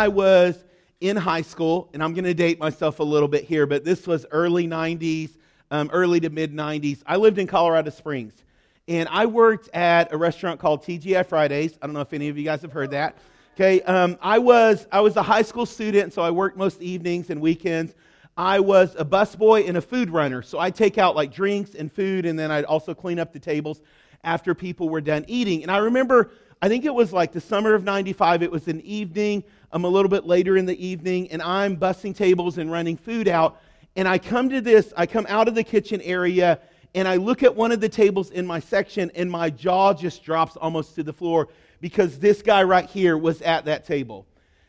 I was in high school, and I'm going to date myself a little bit here, but this was early 90s, um, early to mid 90s. I lived in Colorado Springs, and I worked at a restaurant called TGI Fridays. I don't know if any of you guys have heard that. Okay, um, I was I was a high school student, so I worked most evenings and weekends. I was a busboy and a food runner, so I'd take out like drinks and food, and then I'd also clean up the tables after people were done eating. And I remember, I think it was like the summer of '95. It was an evening. I'm a little bit later in the evening, and I'm bussing tables and running food out. And I come to this, I come out of the kitchen area, and I look at one of the tables in my section, and my jaw just drops almost to the floor because this guy right here was at that table.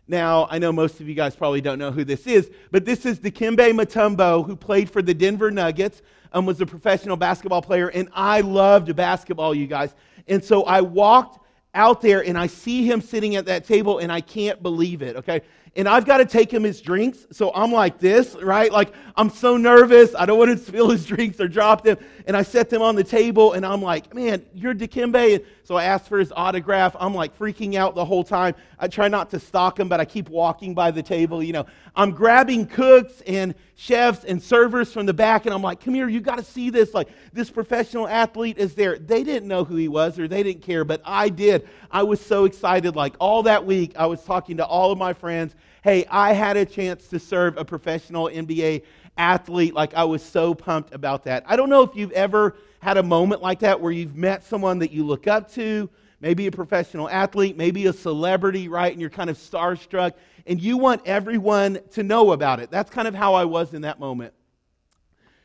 Now, I know most of you guys probably don't know who this is, but this is Dikembe Mutombo, who played for the Denver Nuggets, um, was a professional basketball player, and I loved basketball, you guys. And so I walked out there and I see him sitting at that table and I can't believe it, okay? And I've got to take him his drinks. So I'm like this, right? Like I'm so nervous. I don't want to spill his drinks or drop them. And I set them on the table and I'm like, man, you're Dikembe. So I asked for his autograph. I'm like freaking out the whole time. I try not to stalk him, but I keep walking by the table. You know, I'm grabbing cooks and chefs and servers from the back, and I'm like, come here, you got to see this. Like, this professional athlete is there. They didn't know who he was or they didn't care, but I did. I was so excited. Like, all that week, I was talking to all of my friends. Hey, I had a chance to serve a professional NBA athlete. Like, I was so pumped about that. I don't know if you've ever had a moment like that where you've met someone that you look up to, maybe a professional athlete, maybe a celebrity, right? And you're kind of starstruck, and you want everyone to know about it. That's kind of how I was in that moment.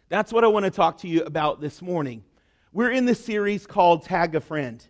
That's what I want to talk to you about this morning. We're in this series called Tag a Friend.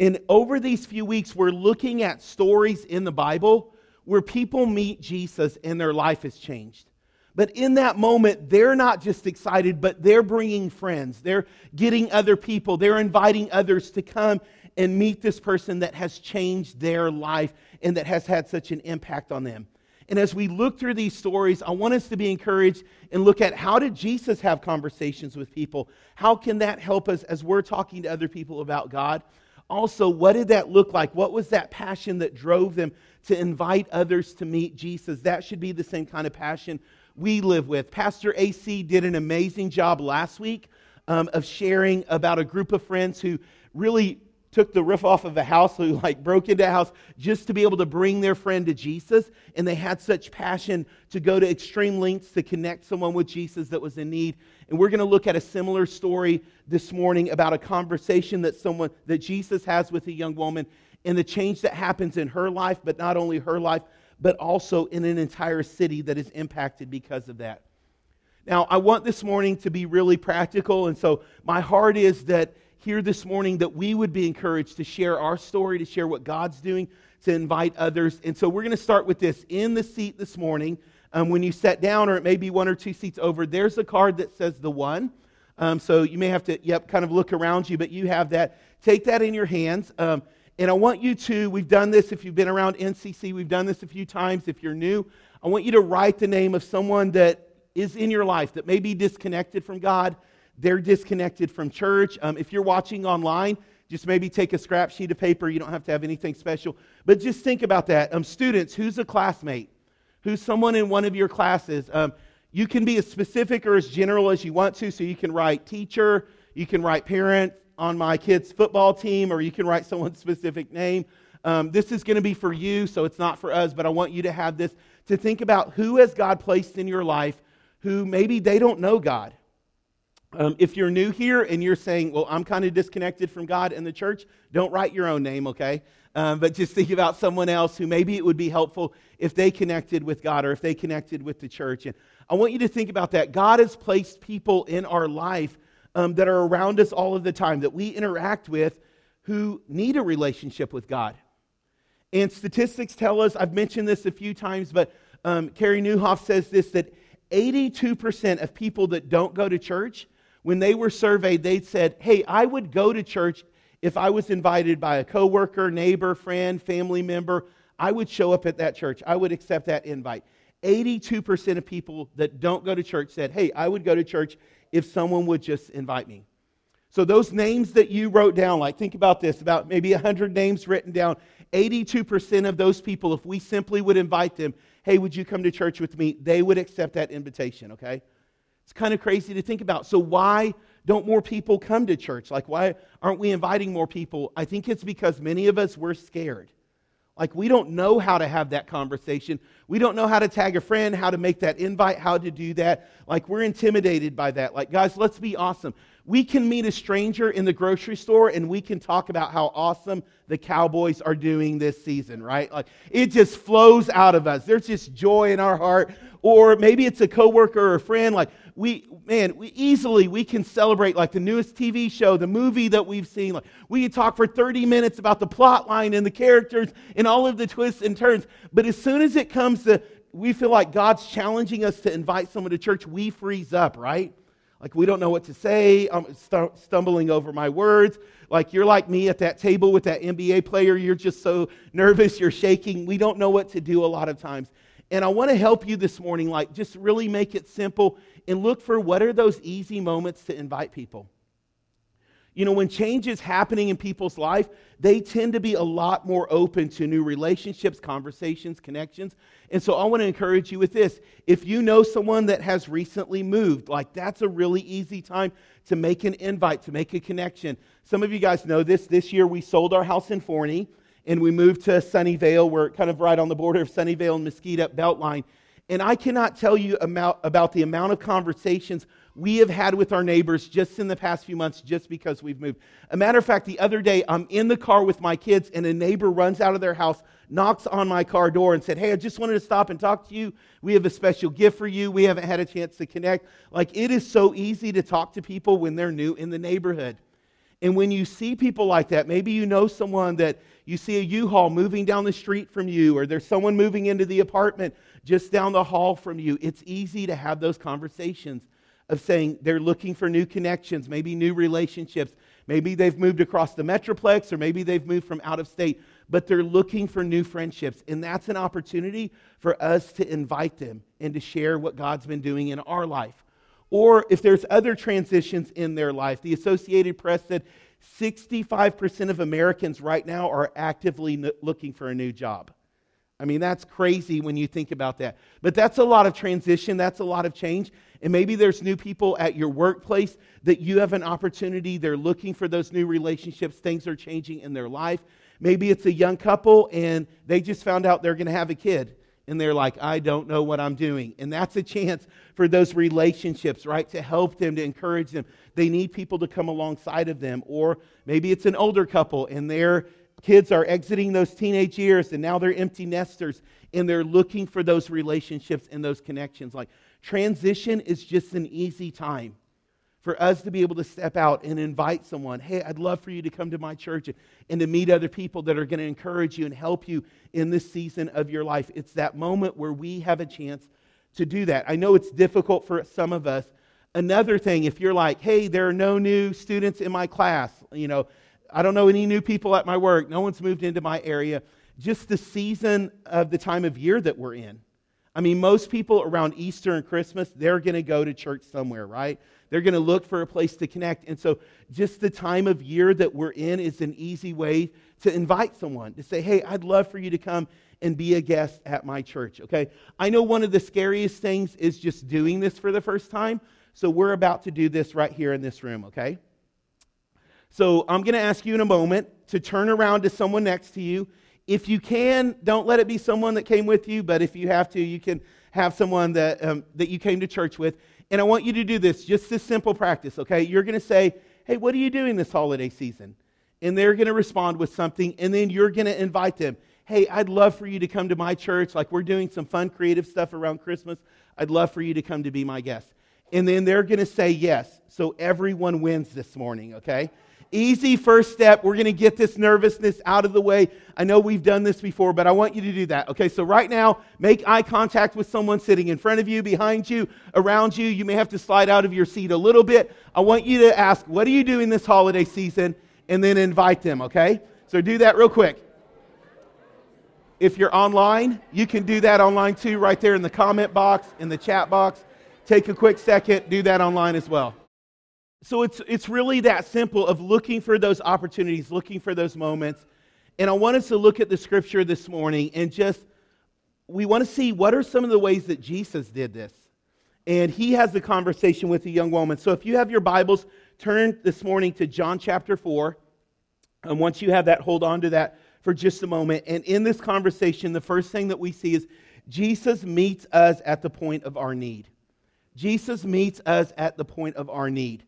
And over these few weeks, we're looking at stories in the Bible where people meet Jesus and their life is changed. But in that moment, they're not just excited, but they're bringing friends. They're getting other people. They're inviting others to come and meet this person that has changed their life and that has had such an impact on them. And as we look through these stories, I want us to be encouraged and look at how did Jesus have conversations with people? How can that help us as we're talking to other people about God? Also, what did that look like? What was that passion that drove them to invite others to meet Jesus? That should be the same kind of passion we live with. Pastor AC did an amazing job last week um, of sharing about a group of friends who really took the roof off of a house, who like broke into a house just to be able to bring their friend to Jesus. And they had such passion to go to extreme lengths to connect someone with Jesus that was in need. And we're going to look at a similar story this morning about a conversation that someone that Jesus has with a young woman and the change that happens in her life, but not only her life, but also in an entire city that is impacted because of that. Now, I want this morning to be really practical, and so my heart is that here this morning that we would be encouraged to share our story, to share what God's doing, to invite others. And so we're going to start with this. In the seat this morning, um, when you sat down, or it may be one or two seats over, there's a card that says the one. Um, so you may have to, yep, kind of look around you, but you have that. Take that in your hands. Um, and I want you to, we've done this if you've been around NCC, we've done this a few times. If you're new, I want you to write the name of someone that is in your life that may be disconnected from God. They're disconnected from church. Um, if you're watching online, just maybe take a scrap sheet of paper. You don't have to have anything special. But just think about that. Um, students, who's a classmate? Who's someone in one of your classes? Um, you can be as specific or as general as you want to. So you can write teacher, you can write parent, on my kid's football team, or you can write someone's specific name. Um, this is going to be for you, so it's not for us, but I want you to have this to think about who has God placed in your life who maybe they don't know God. Um, if you're new here and you're saying, well, I'm kind of disconnected from God and the church, don't write your own name, okay? Um, but just think about someone else who maybe it would be helpful if they connected with God or if they connected with the church. And I want you to think about that. God has placed people in our life um, that are around us all of the time, that we interact with, who need a relationship with God. And statistics tell us, I've mentioned this a few times, but um, Carey Nieuwhof says this that 82% of people that don't go to church, when they were surveyed, they said, Hey, I would go to church if I was invited by a coworker, neighbor, friend, family member. I would show up at that church. I would accept that invite. 82% of people that don't go to church said, Hey, I would go to church if someone would just invite me. So, those names that you wrote down, like think about this about maybe 100 names written down, 82% of those people, if we simply would invite them, hey, would you come to church with me? They would accept that invitation, okay? It's kind of crazy to think about. So, why don't more people come to church? Like, why aren't we inviting more people? I think it's because many of us, we're scared. Like, we don't know how to have that conversation. We don't know how to tag a friend, how to make that invite, how to do that. Like, we're intimidated by that. Like, guys, let's be awesome. We can meet a stranger in the grocery store and we can talk about how awesome the Cowboys are doing this season, right? Like, it just flows out of us. There's just joy in our heart. Or maybe it's a coworker or a friend. Like, we man we easily we can celebrate like the newest tv show the movie that we've seen like we can talk for 30 minutes about the plot line and the characters and all of the twists and turns but as soon as it comes to we feel like god's challenging us to invite someone to church we freeze up right like we don't know what to say. I'm st- stumbling over my words. Like you're like me at that table with that nba player. You're just so nervous. You're shaking. We don't know what to do a lot of times. And I want to help you this morning, like just really make it simple and look for what are those easy moments to invite people. You know, when change is happening in people's life, they tend to be a lot more open to new relationships, conversations, connections. And so I want to encourage you with this. If you know someone that has recently moved, like that's a really easy time to make an invite, to make a connection. Some of you guys know this. This year we sold our house in Forney and we moved to Sunnyvale. We're kind of right on the border of Sunnyvale and Mesquite up Beltline. And I cannot tell you about, about the amount of conversations we have had with our neighbors just in the past few months just because we've moved. A matter of fact, the other day I'm in the car with my kids and a neighbor runs out of their house, knocks on my car door and said, Hey, I just wanted to stop and talk to you. We have a special gift for you. We haven't had a chance to connect. Like it is so easy to talk to people when they're new in the neighborhood. And when you see people like that, maybe you know someone that you see a U-Haul moving down the street from you, or there's someone moving into the apartment just down the hall from you. It's easy to have those conversations of saying they're looking for new connections, maybe new relationships. Maybe they've moved across the Metroplex, or maybe they've moved from out of state, but they're looking for new friendships. And that's an opportunity for us to invite them and to share what God's been doing in our life. Or if there's other transitions in their life, the Associated Press said 65% of Americans right now are actively looking for a new job. I mean, that's crazy when you think about that. But that's a lot of transition, that's a lot of change. And maybe there's new people at your workplace that you have an opportunity. They're looking for those new relationships, things are changing in their life. Maybe it's a young couple and they just found out they're going to have a kid and they're like, I don't know what I'm doing. And that's a chance for those relationships, right? To help them, to encourage them. They need people to come alongside of them. Or maybe it's an older couple and their kids are exiting those teenage years and now they're empty nesters and they're looking for those relationships and those connections. Like transition is just an easy time for us to be able to step out and invite someone, hey, I'd love for you to come to my church and to meet other people that are going to encourage you and help you in this season of your life. It's that moment where we have a chance to do that. I know it's difficult for some of us. Another thing, if you're like, hey, there are no new students in my class, you know, I don't know any new people at my work, no one's moved into my area, just the season of the time of year that we're in. I mean, most people around Easter and Christmas, they're going to go to church somewhere, right? They're going to look for a place to connect. And so, just the time of year that we're in is an easy way to invite someone to say, Hey, I'd love for you to come and be a guest at my church, okay? I know one of the scariest things is just doing this for the first time. So, we're about to do this right here in this room, okay? So, I'm going to ask you in a moment to turn around to someone next to you. If you can, don't let it be someone that came with you, but if you have to, you can have someone that, um, that you came to church with. And I want you to do this, just this simple practice, okay? You're going to say, hey, what are you doing this holiday season? And they're going to respond with something, and then you're going to invite them. Hey, I'd love for you to come to my church. Like, we're doing some fun, creative stuff around Christmas. I'd love for you to come to be my guest. And then they're going to say yes. So everyone wins this morning, okay? Easy first step. We're going to get this nervousness out of the way. I know we've done this before, but I want you to do that. Okay, so right now, make eye contact with someone sitting in front of you, behind you, around you. You may have to slide out of your seat a little bit. I want you to ask, What are you doing this holiday season? And then invite them, okay? So do that real quick. If you're online, you can do that online too, right there in the comment box, in the chat box. Take a quick second, do that online as well. So it's, it's really that simple of looking for those opportunities, looking for those moments. And I want us to look at the scripture this morning and just, we want to see what are some of the ways that Jesus did this. And he has the conversation with the young woman. So if you have your Bibles, turn this morning to John chapter 4. And once you have that, hold on to that for just a moment. And in this conversation, the first thing that we see is Jesus meets us at the point of our need. Jesus meets us at the point of our need.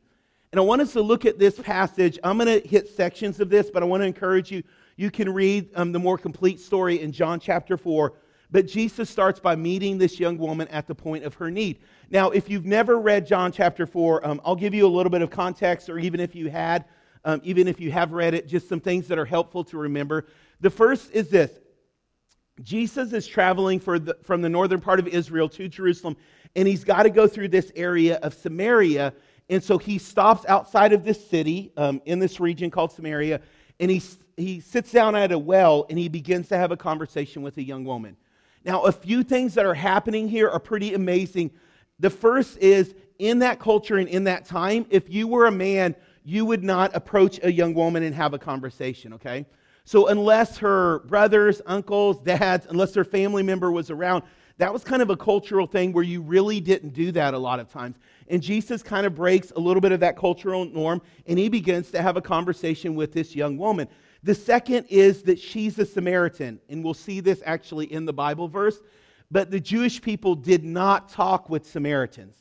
And I want us to look at this passage. I'm going to hit sections of this, but I want to encourage you. You can read um, the more complete story in John chapter 4. But Jesus starts by meeting this young woman at the point of her need. Now, if you've never read John chapter 4, um, I'll give you a little bit of context, or even if you had, um, even if you have read it, just some things that are helpful to remember. The first is this Jesus is traveling the, from the northern part of Israel to Jerusalem, and he's got to go through this area of Samaria. And so he stops outside of this city um, in this region called Samaria, and he, he sits down at a well and he begins to have a conversation with a young woman. Now, a few things that are happening here are pretty amazing. The first is in that culture and in that time, if you were a man, you would not approach a young woman and have a conversation, okay? So, unless her brothers, uncles, dads, unless her family member was around, that was kind of a cultural thing where you really didn't do that a lot of times. And Jesus kind of breaks a little bit of that cultural norm and he begins to have a conversation with this young woman. The second is that she's a Samaritan, and we'll see this actually in the Bible verse. But the Jewish people did not talk with Samaritans.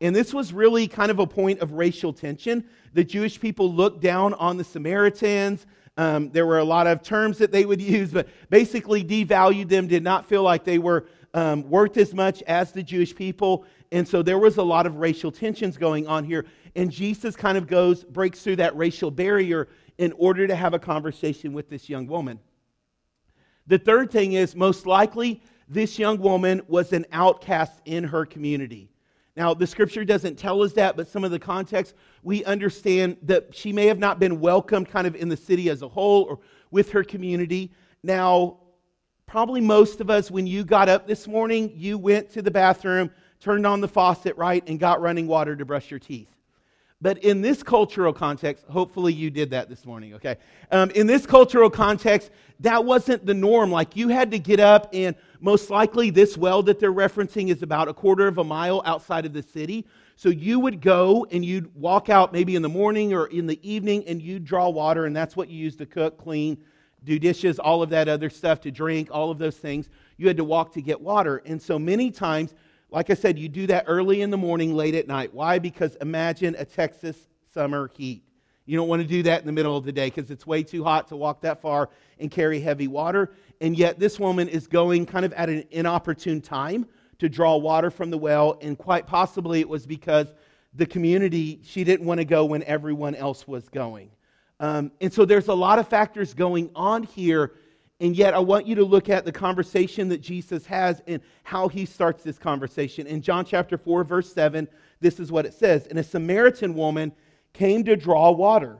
And this was really kind of a point of racial tension. The Jewish people looked down on the Samaritans. Um, there were a lot of terms that they would use, but basically devalued them, did not feel like they were um, worth as much as the Jewish people. And so there was a lot of racial tensions going on here. And Jesus kind of goes, breaks through that racial barrier in order to have a conversation with this young woman. The third thing is, most likely, this young woman was an outcast in her community. Now, the scripture doesn't tell us that, but some of the context, we understand that she may have not been welcomed kind of in the city as a whole or with her community. Now, probably most of us, when you got up this morning, you went to the bathroom, turned on the faucet, right, and got running water to brush your teeth. But in this cultural context, hopefully you did that this morning, okay? Um, in this cultural context, that wasn't the norm. Like you had to get up, and most likely this well that they're referencing is about a quarter of a mile outside of the city. So you would go and you'd walk out maybe in the morning or in the evening and you'd draw water, and that's what you used to cook, clean, do dishes, all of that other stuff to drink, all of those things. You had to walk to get water. And so many times, like I said, you do that early in the morning, late at night. Why? Because imagine a Texas summer heat. You don't want to do that in the middle of the day because it's way too hot to walk that far and carry heavy water. And yet, this woman is going kind of at an inopportune time to draw water from the well. And quite possibly it was because the community, she didn't want to go when everyone else was going. Um, and so there's a lot of factors going on here and yet, I want you to look at the conversation that Jesus has and how he starts this conversation. In John chapter 4, verse 7, this is what it says And a Samaritan woman came to draw water.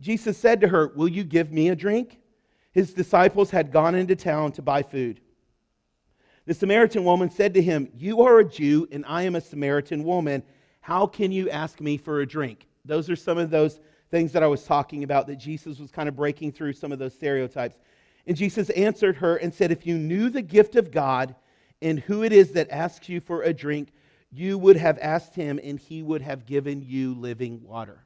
Jesus said to her, Will you give me a drink? His disciples had gone into town to buy food. The Samaritan woman said to him, You are a Jew, and I am a Samaritan woman. How can you ask me for a drink? Those are some of those things that I was talking about that Jesus was kind of breaking through some of those stereotypes. And Jesus answered her and said, If you knew the gift of God and who it is that asks you for a drink, you would have asked him and he would have given you living water.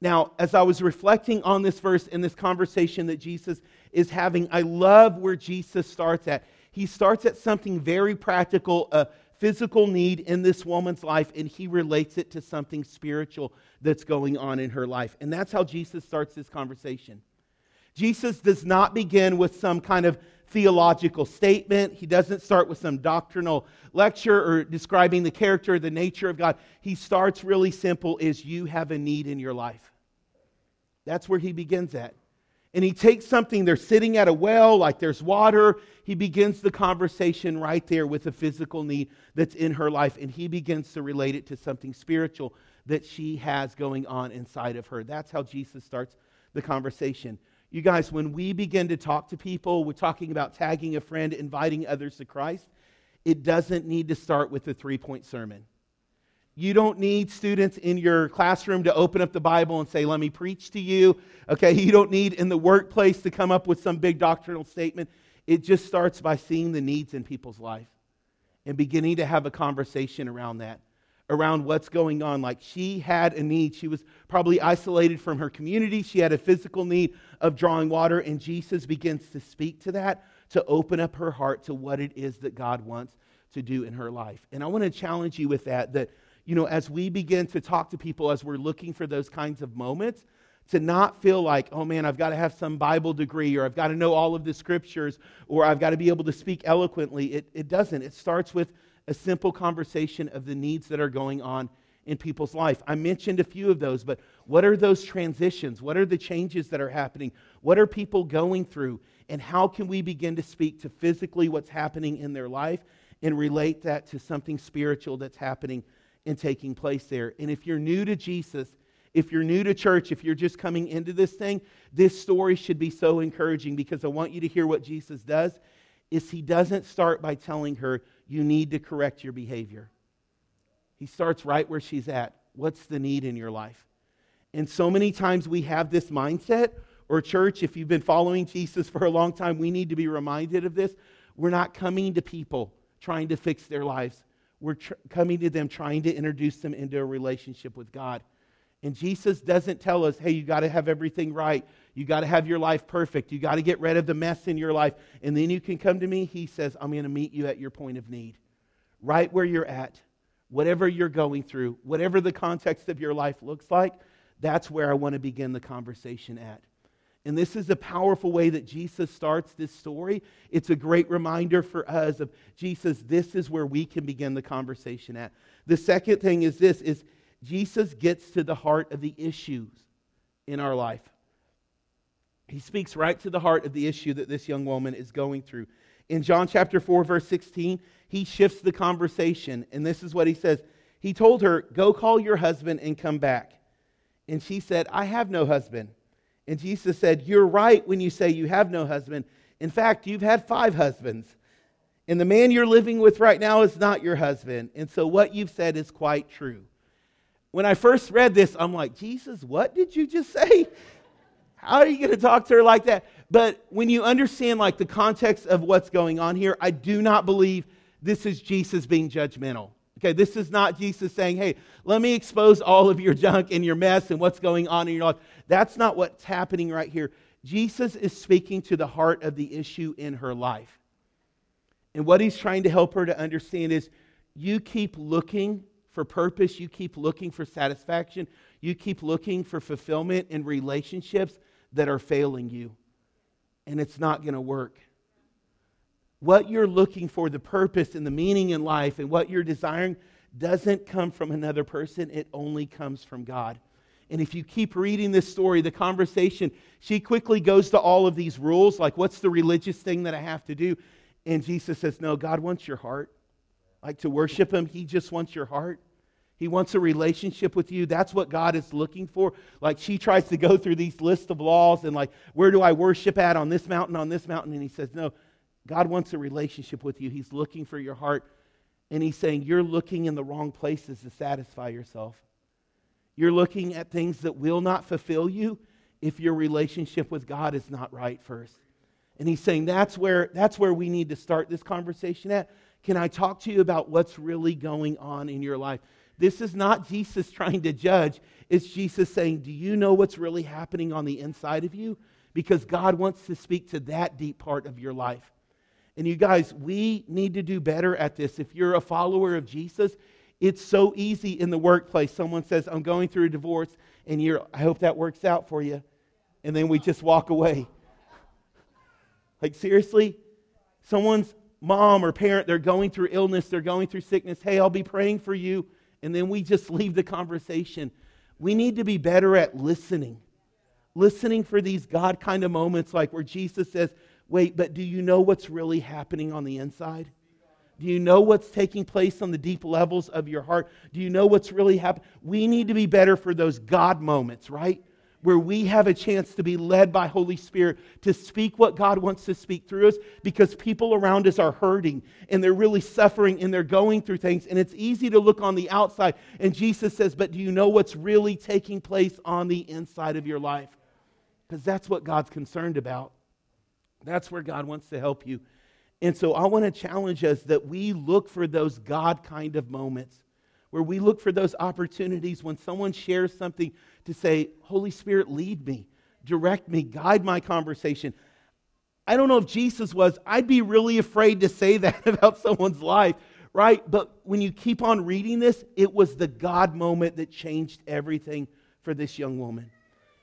Now, as I was reflecting on this verse in this conversation that Jesus is having, I love where Jesus starts at. He starts at something very practical, a physical need in this woman's life, and he relates it to something spiritual that's going on in her life. And that's how Jesus starts this conversation. Jesus does not begin with some kind of theological statement. He doesn't start with some doctrinal lecture or describing the character the nature of God. He starts really simple is you have a need in your life. That's where he begins at. And he takes something, they're sitting at a well, like there's water. He begins the conversation right there with a physical need that's in her life. And he begins to relate it to something spiritual that she has going on inside of her. That's how Jesus starts the conversation. You guys, when we begin to talk to people, we're talking about tagging a friend, inviting others to Christ, it doesn't need to start with a three point sermon. You don't need students in your classroom to open up the Bible and say, Let me preach to you. Okay, you don't need in the workplace to come up with some big doctrinal statement. It just starts by seeing the needs in people's life and beginning to have a conversation around that, around what's going on. Like she had a need. She was probably isolated from her community. She had a physical need of drawing water, and Jesus begins to speak to that, to open up her heart to what it is that God wants to do in her life. And I want to challenge you with that, that, you know, as we begin to talk to people, as we're looking for those kinds of moments, to not feel like, oh man, I've got to have some Bible degree or I've got to know all of the scriptures or I've got to be able to speak eloquently. It, it doesn't. It starts with a simple conversation of the needs that are going on in people's life. I mentioned a few of those, but what are those transitions? What are the changes that are happening? What are people going through? And how can we begin to speak to physically what's happening in their life and relate that to something spiritual that's happening and taking place there? And if you're new to Jesus, if you're new to church, if you're just coming into this thing, this story should be so encouraging because I want you to hear what Jesus does is he doesn't start by telling her you need to correct your behavior. He starts right where she's at. What's the need in your life? And so many times we have this mindset, or church, if you've been following Jesus for a long time, we need to be reminded of this. We're not coming to people trying to fix their lives. We're tr- coming to them trying to introduce them into a relationship with God. And Jesus doesn't tell us, hey, you got to have everything right. You got to have your life perfect. You got to get rid of the mess in your life. And then you can come to me. He says, I'm going to meet you at your point of need, right where you're at, whatever you're going through, whatever the context of your life looks like. That's where I want to begin the conversation at. And this is a powerful way that Jesus starts this story. It's a great reminder for us of Jesus, this is where we can begin the conversation at. The second thing is this is Jesus gets to the heart of the issues in our life. He speaks right to the heart of the issue that this young woman is going through. In John chapter 4, verse 16, he shifts the conversation, and this is what he says. He told her, Go call your husband and come back. And she said, I have no husband. And Jesus said, You're right when you say you have no husband. In fact, you've had five husbands. And the man you're living with right now is not your husband. And so what you've said is quite true when I first read this, I'm like, Jesus, what did you just say? How are you going to talk to her like that? But when you understand like the context of what's going on here, I do not believe this is Jesus being judgmental. Okay, this is not Jesus saying, hey, let me expose all of your junk and your mess and what's going on in your life. That's not what's happening right here. Jesus is speaking to the heart of the issue in her life. And what he's trying to help her to understand is you keep looking for purpose, you keep looking for satisfaction, you keep looking for fulfillment in relationships that are failing you. And it's not going to work. What you're looking for, the purpose and the meaning in life, and what you're desiring, doesn't come from another person, it only comes from God. And if you keep reading this story, the conversation, she quickly goes to all of these rules like, what's the religious thing that I have to do? And Jesus says, No, God wants your heart like to worship Him. He just wants your heart. He wants a relationship with you. That's what God is looking for. Like she tries to go through these lists of laws and, like, where do I worship at on this mountain, on this mountain? And He says, No, God wants a relationship with you. He's looking for your heart. And He's saying, You're looking in the wrong places to satisfy yourself. You're looking at things that will not fulfill you if your relationship with God is not right first. And he's saying that's where, that's where we need to start this conversation at. Can I talk to you about what's really going on in your life? This is not Jesus trying to judge. It's Jesus saying, Do you know what's really happening on the inside of you? Because God wants to speak to that deep part of your life. And you guys, we need to do better at this. If you're a follower of Jesus, it's so easy in the workplace. Someone says, I'm going through a divorce, and you're, I hope that works out for you. And then we just walk away. Like, seriously? Someone's mom or parent, they're going through illness, they're going through sickness. Hey, I'll be praying for you. And then we just leave the conversation. We need to be better at listening. Listening for these God kind of moments, like where Jesus says, Wait, but do you know what's really happening on the inside? Do you know what's taking place on the deep levels of your heart? Do you know what's really happening? We need to be better for those God moments, right? Where we have a chance to be led by Holy Spirit to speak what God wants to speak through us because people around us are hurting and they're really suffering and they're going through things. And it's easy to look on the outside. And Jesus says, But do you know what's really taking place on the inside of your life? Because that's what God's concerned about. That's where God wants to help you. And so I want to challenge us that we look for those God kind of moments where we look for those opportunities when someone shares something to say, Holy Spirit, lead me, direct me, guide my conversation. I don't know if Jesus was, I'd be really afraid to say that about someone's life, right? But when you keep on reading this, it was the God moment that changed everything for this young woman.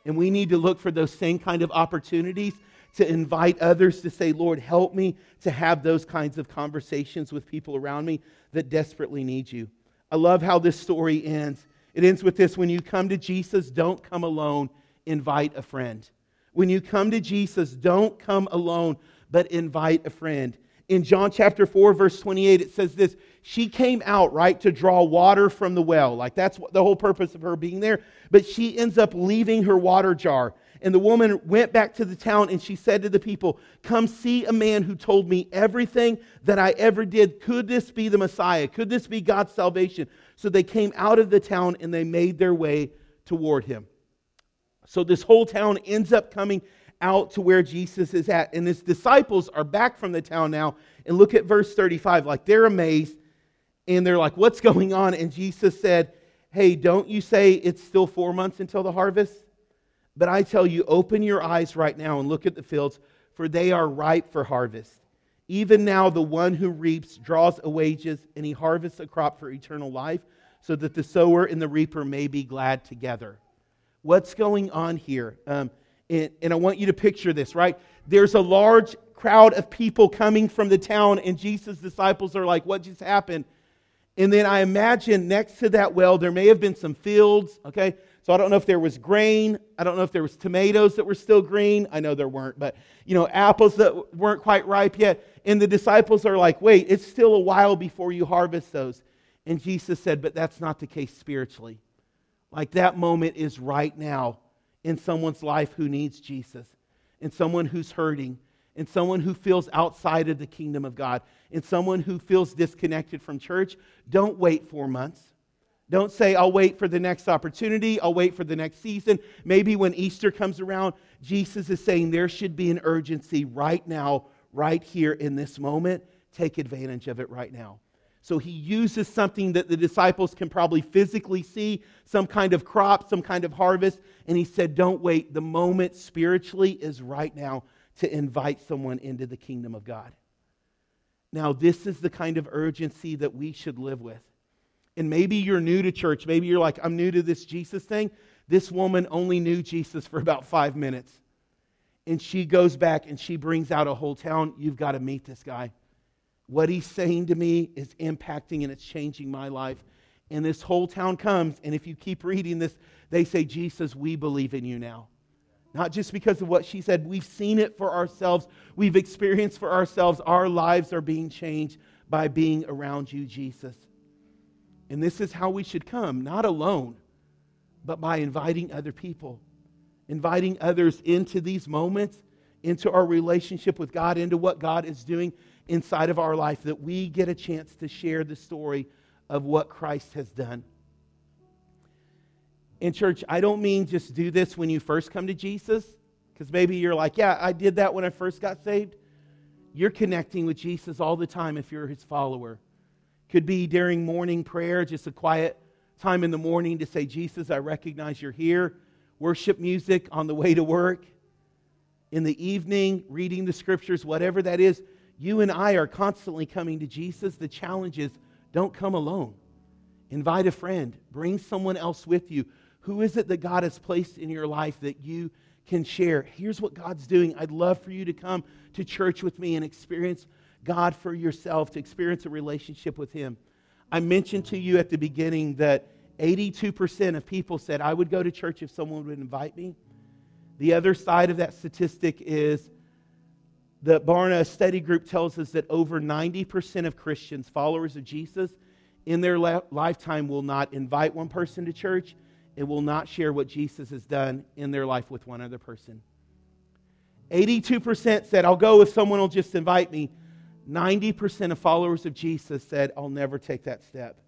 And we need to look for those same kind of opportunities to invite others to say, Lord, help me to have those kinds of conversations with people around me that desperately need you. I love how this story ends. It ends with this When you come to Jesus, don't come alone, invite a friend. When you come to Jesus, don't come alone, but invite a friend. In John chapter 4, verse 28, it says this She came out, right, to draw water from the well. Like that's what, the whole purpose of her being there. But she ends up leaving her water jar. And the woman went back to the town and she said to the people, Come see a man who told me everything that I ever did. Could this be the Messiah? Could this be God's salvation? So they came out of the town and they made their way toward him. So this whole town ends up coming out to where Jesus is at. And his disciples are back from the town now. And look at verse 35. Like they're amazed and they're like, What's going on? And Jesus said, Hey, don't you say it's still four months until the harvest? But I tell you, open your eyes right now and look at the fields, for they are ripe for harvest. Even now, the one who reaps draws a wages, and he harvests a crop for eternal life, so that the sower and the reaper may be glad together. What's going on here? Um, and, and I want you to picture this, right? There's a large crowd of people coming from the town, and Jesus' disciples are like, What just happened? And then I imagine next to that well, there may have been some fields, okay? So I don't know if there was grain. I don't know if there was tomatoes that were still green. I know there weren't, but you know, apples that weren't quite ripe yet. And the disciples are like, wait, it's still a while before you harvest those. And Jesus said, but that's not the case spiritually. Like that moment is right now in someone's life who needs Jesus, in someone who's hurting, in someone who feels outside of the kingdom of God, in someone who feels disconnected from church. Don't wait four months. Don't say, I'll wait for the next opportunity. I'll wait for the next season. Maybe when Easter comes around, Jesus is saying there should be an urgency right now, right here in this moment. Take advantage of it right now. So he uses something that the disciples can probably physically see, some kind of crop, some kind of harvest. And he said, Don't wait. The moment spiritually is right now to invite someone into the kingdom of God. Now, this is the kind of urgency that we should live with and maybe you're new to church. Maybe you're like, I'm new to this Jesus thing. This woman only knew Jesus for about five minutes. And she goes back and she brings out a whole town. You've got to meet this guy. What he's saying to me is impacting and it's changing my life. And this whole town comes, and if you keep reading this, they say, Jesus, we believe in you now. Not just because of what she said, we've seen it for ourselves, we've experienced for ourselves. Our lives are being changed by being around you, Jesus. And this is how we should come, not alone, but by inviting other people, inviting others into these moments, into our relationship with God, into what God is doing inside of our life, that we get a chance to share the story of what Christ has done. In church, I don't mean just do this when you first come to Jesus, because maybe you're like, yeah, I did that when I first got saved. You're connecting with Jesus all the time if you're his follower. Could be during morning prayer, just a quiet time in the morning to say, Jesus, I recognize you're here. Worship music on the way to work. In the evening, reading the scriptures, whatever that is. You and I are constantly coming to Jesus. The challenge is don't come alone. Invite a friend, bring someone else with you. Who is it that God has placed in your life that you can share? Here's what God's doing. I'd love for you to come to church with me and experience God for yourself, to experience a relationship with Him. I mentioned to you at the beginning that 82% of people said, I would go to church if someone would invite me. The other side of that statistic is the Barna study group tells us that over 90% of Christians, followers of Jesus, in their lifetime will not invite one person to church, and will not share what Jesus has done in their life with one other person. 82% said, I'll go if someone will just invite me. 90% of followers of Jesus said, I'll never take that step.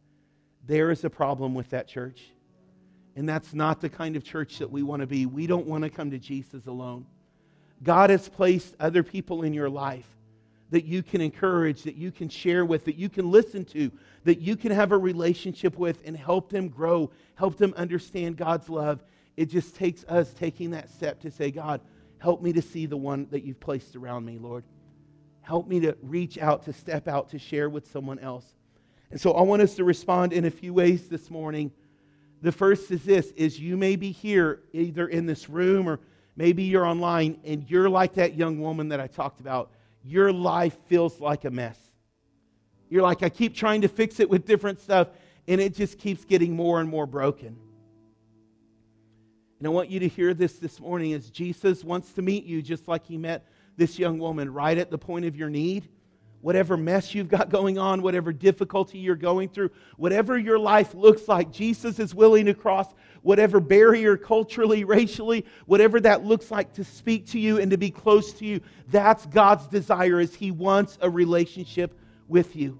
There is a problem with that church. And that's not the kind of church that we want to be. We don't want to come to Jesus alone. God has placed other people in your life that you can encourage, that you can share with, that you can listen to, that you can have a relationship with and help them grow, help them understand God's love. It just takes us taking that step to say, God, help me to see the one that you've placed around me, Lord. Help me to reach out, to step out, to share with someone else. And so I want us to respond in a few ways this morning. The first is this is you may be here either in this room or maybe you're online and you're like that young woman that I talked about your life feels like a mess. You're like, I keep trying to fix it with different stuff, and it just keeps getting more and more broken. And I want you to hear this this morning as Jesus wants to meet you just like he met this young woman right at the point of your need whatever mess you've got going on, whatever difficulty you're going through, whatever your life looks like, Jesus is willing to cross whatever barrier culturally, racially, whatever that looks like to speak to you and to be close to you. That's God's desire is he wants a relationship with you.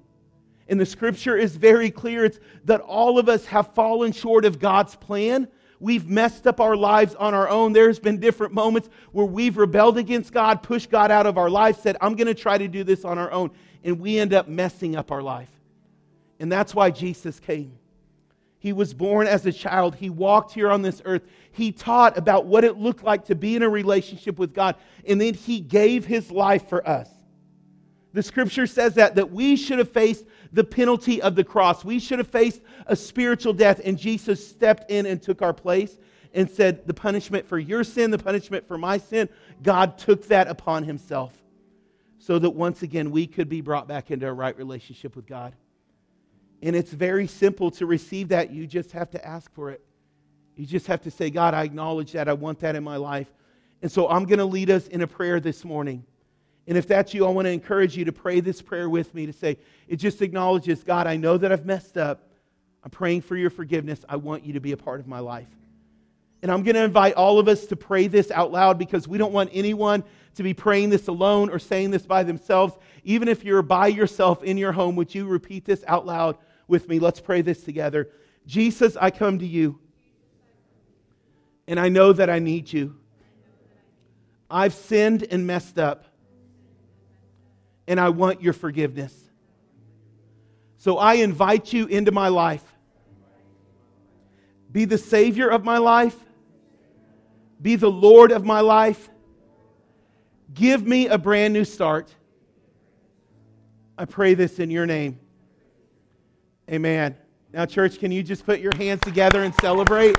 And the scripture is very clear it's that all of us have fallen short of God's plan We've messed up our lives on our own. There's been different moments where we've rebelled against God, pushed God out of our life, said, I'm going to try to do this on our own. And we end up messing up our life. And that's why Jesus came. He was born as a child. He walked here on this earth. He taught about what it looked like to be in a relationship with God. And then he gave his life for us. The scripture says that, that we should have faced the penalty of the cross. We should have faced a spiritual death, and Jesus stepped in and took our place and said, The punishment for your sin, the punishment for my sin, God took that upon himself so that once again we could be brought back into a right relationship with God. And it's very simple to receive that. You just have to ask for it. You just have to say, God, I acknowledge that. I want that in my life. And so I'm going to lead us in a prayer this morning. And if that's you, I want to encourage you to pray this prayer with me to say, it just acknowledges, God, I know that I've messed up. I'm praying for your forgiveness. I want you to be a part of my life. And I'm going to invite all of us to pray this out loud because we don't want anyone to be praying this alone or saying this by themselves. Even if you're by yourself in your home, would you repeat this out loud with me? Let's pray this together. Jesus, I come to you, and I know that I need you. I've sinned and messed up and I want your forgiveness. So I invite you into my life. Be the Savior of my life. Be the Lord of my life. Give me a brand new start. I pray this in your name. Amen. Now, church, can you just put your hands together and celebrate?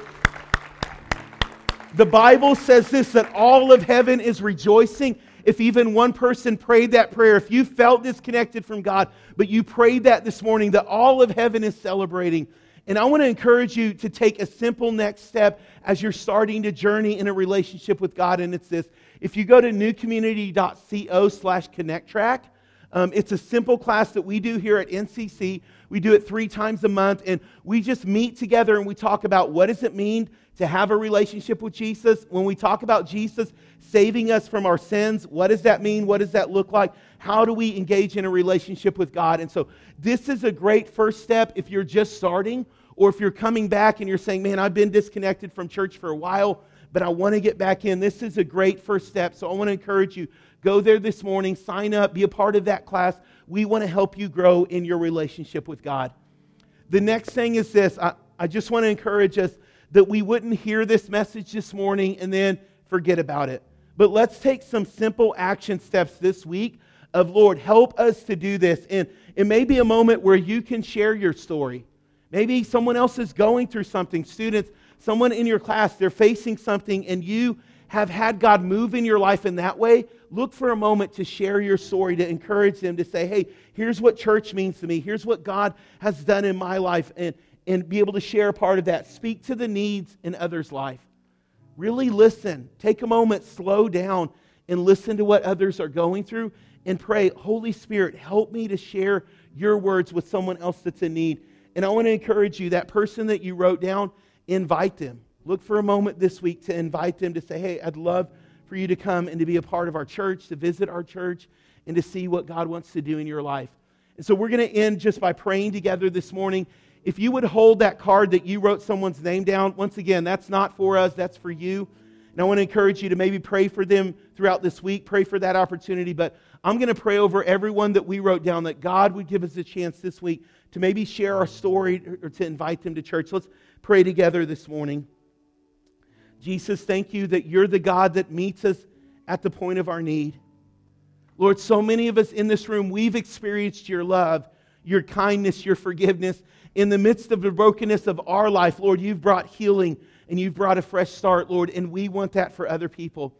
The Bible says this that all of heaven is rejoicing if even one person prayed that prayer, if you felt disconnected from God, but you prayed that this morning, that all of heaven is celebrating. And I want to encourage you to take a simple next step as you're starting to journey in a relationship with God, and it's this. If you go to newcommunity.co slash connect track, um, it's a simple class that we do here at NCC. We do it three times a month, and we just meet together and we talk about what does it mean to have a relationship with Jesus. When we talk about Jesus saving us from our sins, what does that mean? What does that look like? How do we engage in a relationship with God? And so, this is a great first step if you're just starting, or if you're coming back and you're saying, Man, I've been disconnected from church for a while, but I want to get back in. This is a great first step. So, I want to encourage you go there this morning, sign up, be a part of that class. We want to help you grow in your relationship with God. The next thing is this I, I just want to encourage us that we wouldn't hear this message this morning and then forget about it. But let's take some simple action steps this week of Lord, help us to do this. And it may be a moment where you can share your story. Maybe someone else is going through something. Students, someone in your class, they're facing something, and you have had God move in your life in that way. Look for a moment to share your story, to encourage them, to say, hey, here's what church means to me. Here's what God has done in my life. And, and be able to share a part of that. Speak to the needs in others' life. Really listen. Take a moment, slow down, and listen to what others are going through and pray, Holy Spirit, help me to share your words with someone else that's in need. And I want to encourage you that person that you wrote down, invite them. Look for a moment this week to invite them to say, hey, I'd love for you to come and to be a part of our church, to visit our church, and to see what God wants to do in your life. And so we're going to end just by praying together this morning. If you would hold that card that you wrote someone's name down, once again, that's not for us, that's for you. And I want to encourage you to maybe pray for them throughout this week, pray for that opportunity. But I'm going to pray over everyone that we wrote down that God would give us a chance this week to maybe share our story or to invite them to church. Let's pray together this morning. Jesus, thank you that you're the God that meets us at the point of our need. Lord, so many of us in this room, we've experienced your love, your kindness, your forgiveness. In the midst of the brokenness of our life, Lord, you've brought healing and you've brought a fresh start, Lord, and we want that for other people.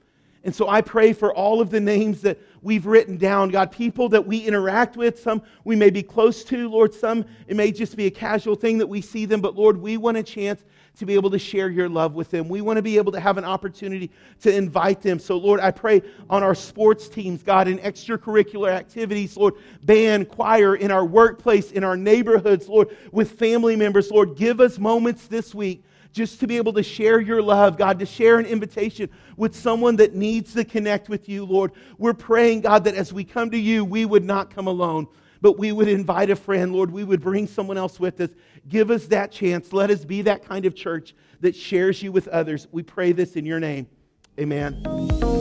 And so I pray for all of the names that we've written down, God, people that we interact with, some we may be close to, Lord, some it may just be a casual thing that we see them, but Lord, we want a chance to be able to share your love with them. We want to be able to have an opportunity to invite them. So, Lord, I pray on our sports teams, God, in extracurricular activities, Lord, band, choir, in our workplace, in our neighborhoods, Lord, with family members, Lord, give us moments this week just to be able to share your love, God, to share an invitation with someone that needs to connect with you, Lord. We're praying, God, that as we come to you, we would not come alone, but we would invite a friend, Lord. We would bring someone else with us. Give us that chance. Let us be that kind of church that shares you with others. We pray this in your name. Amen.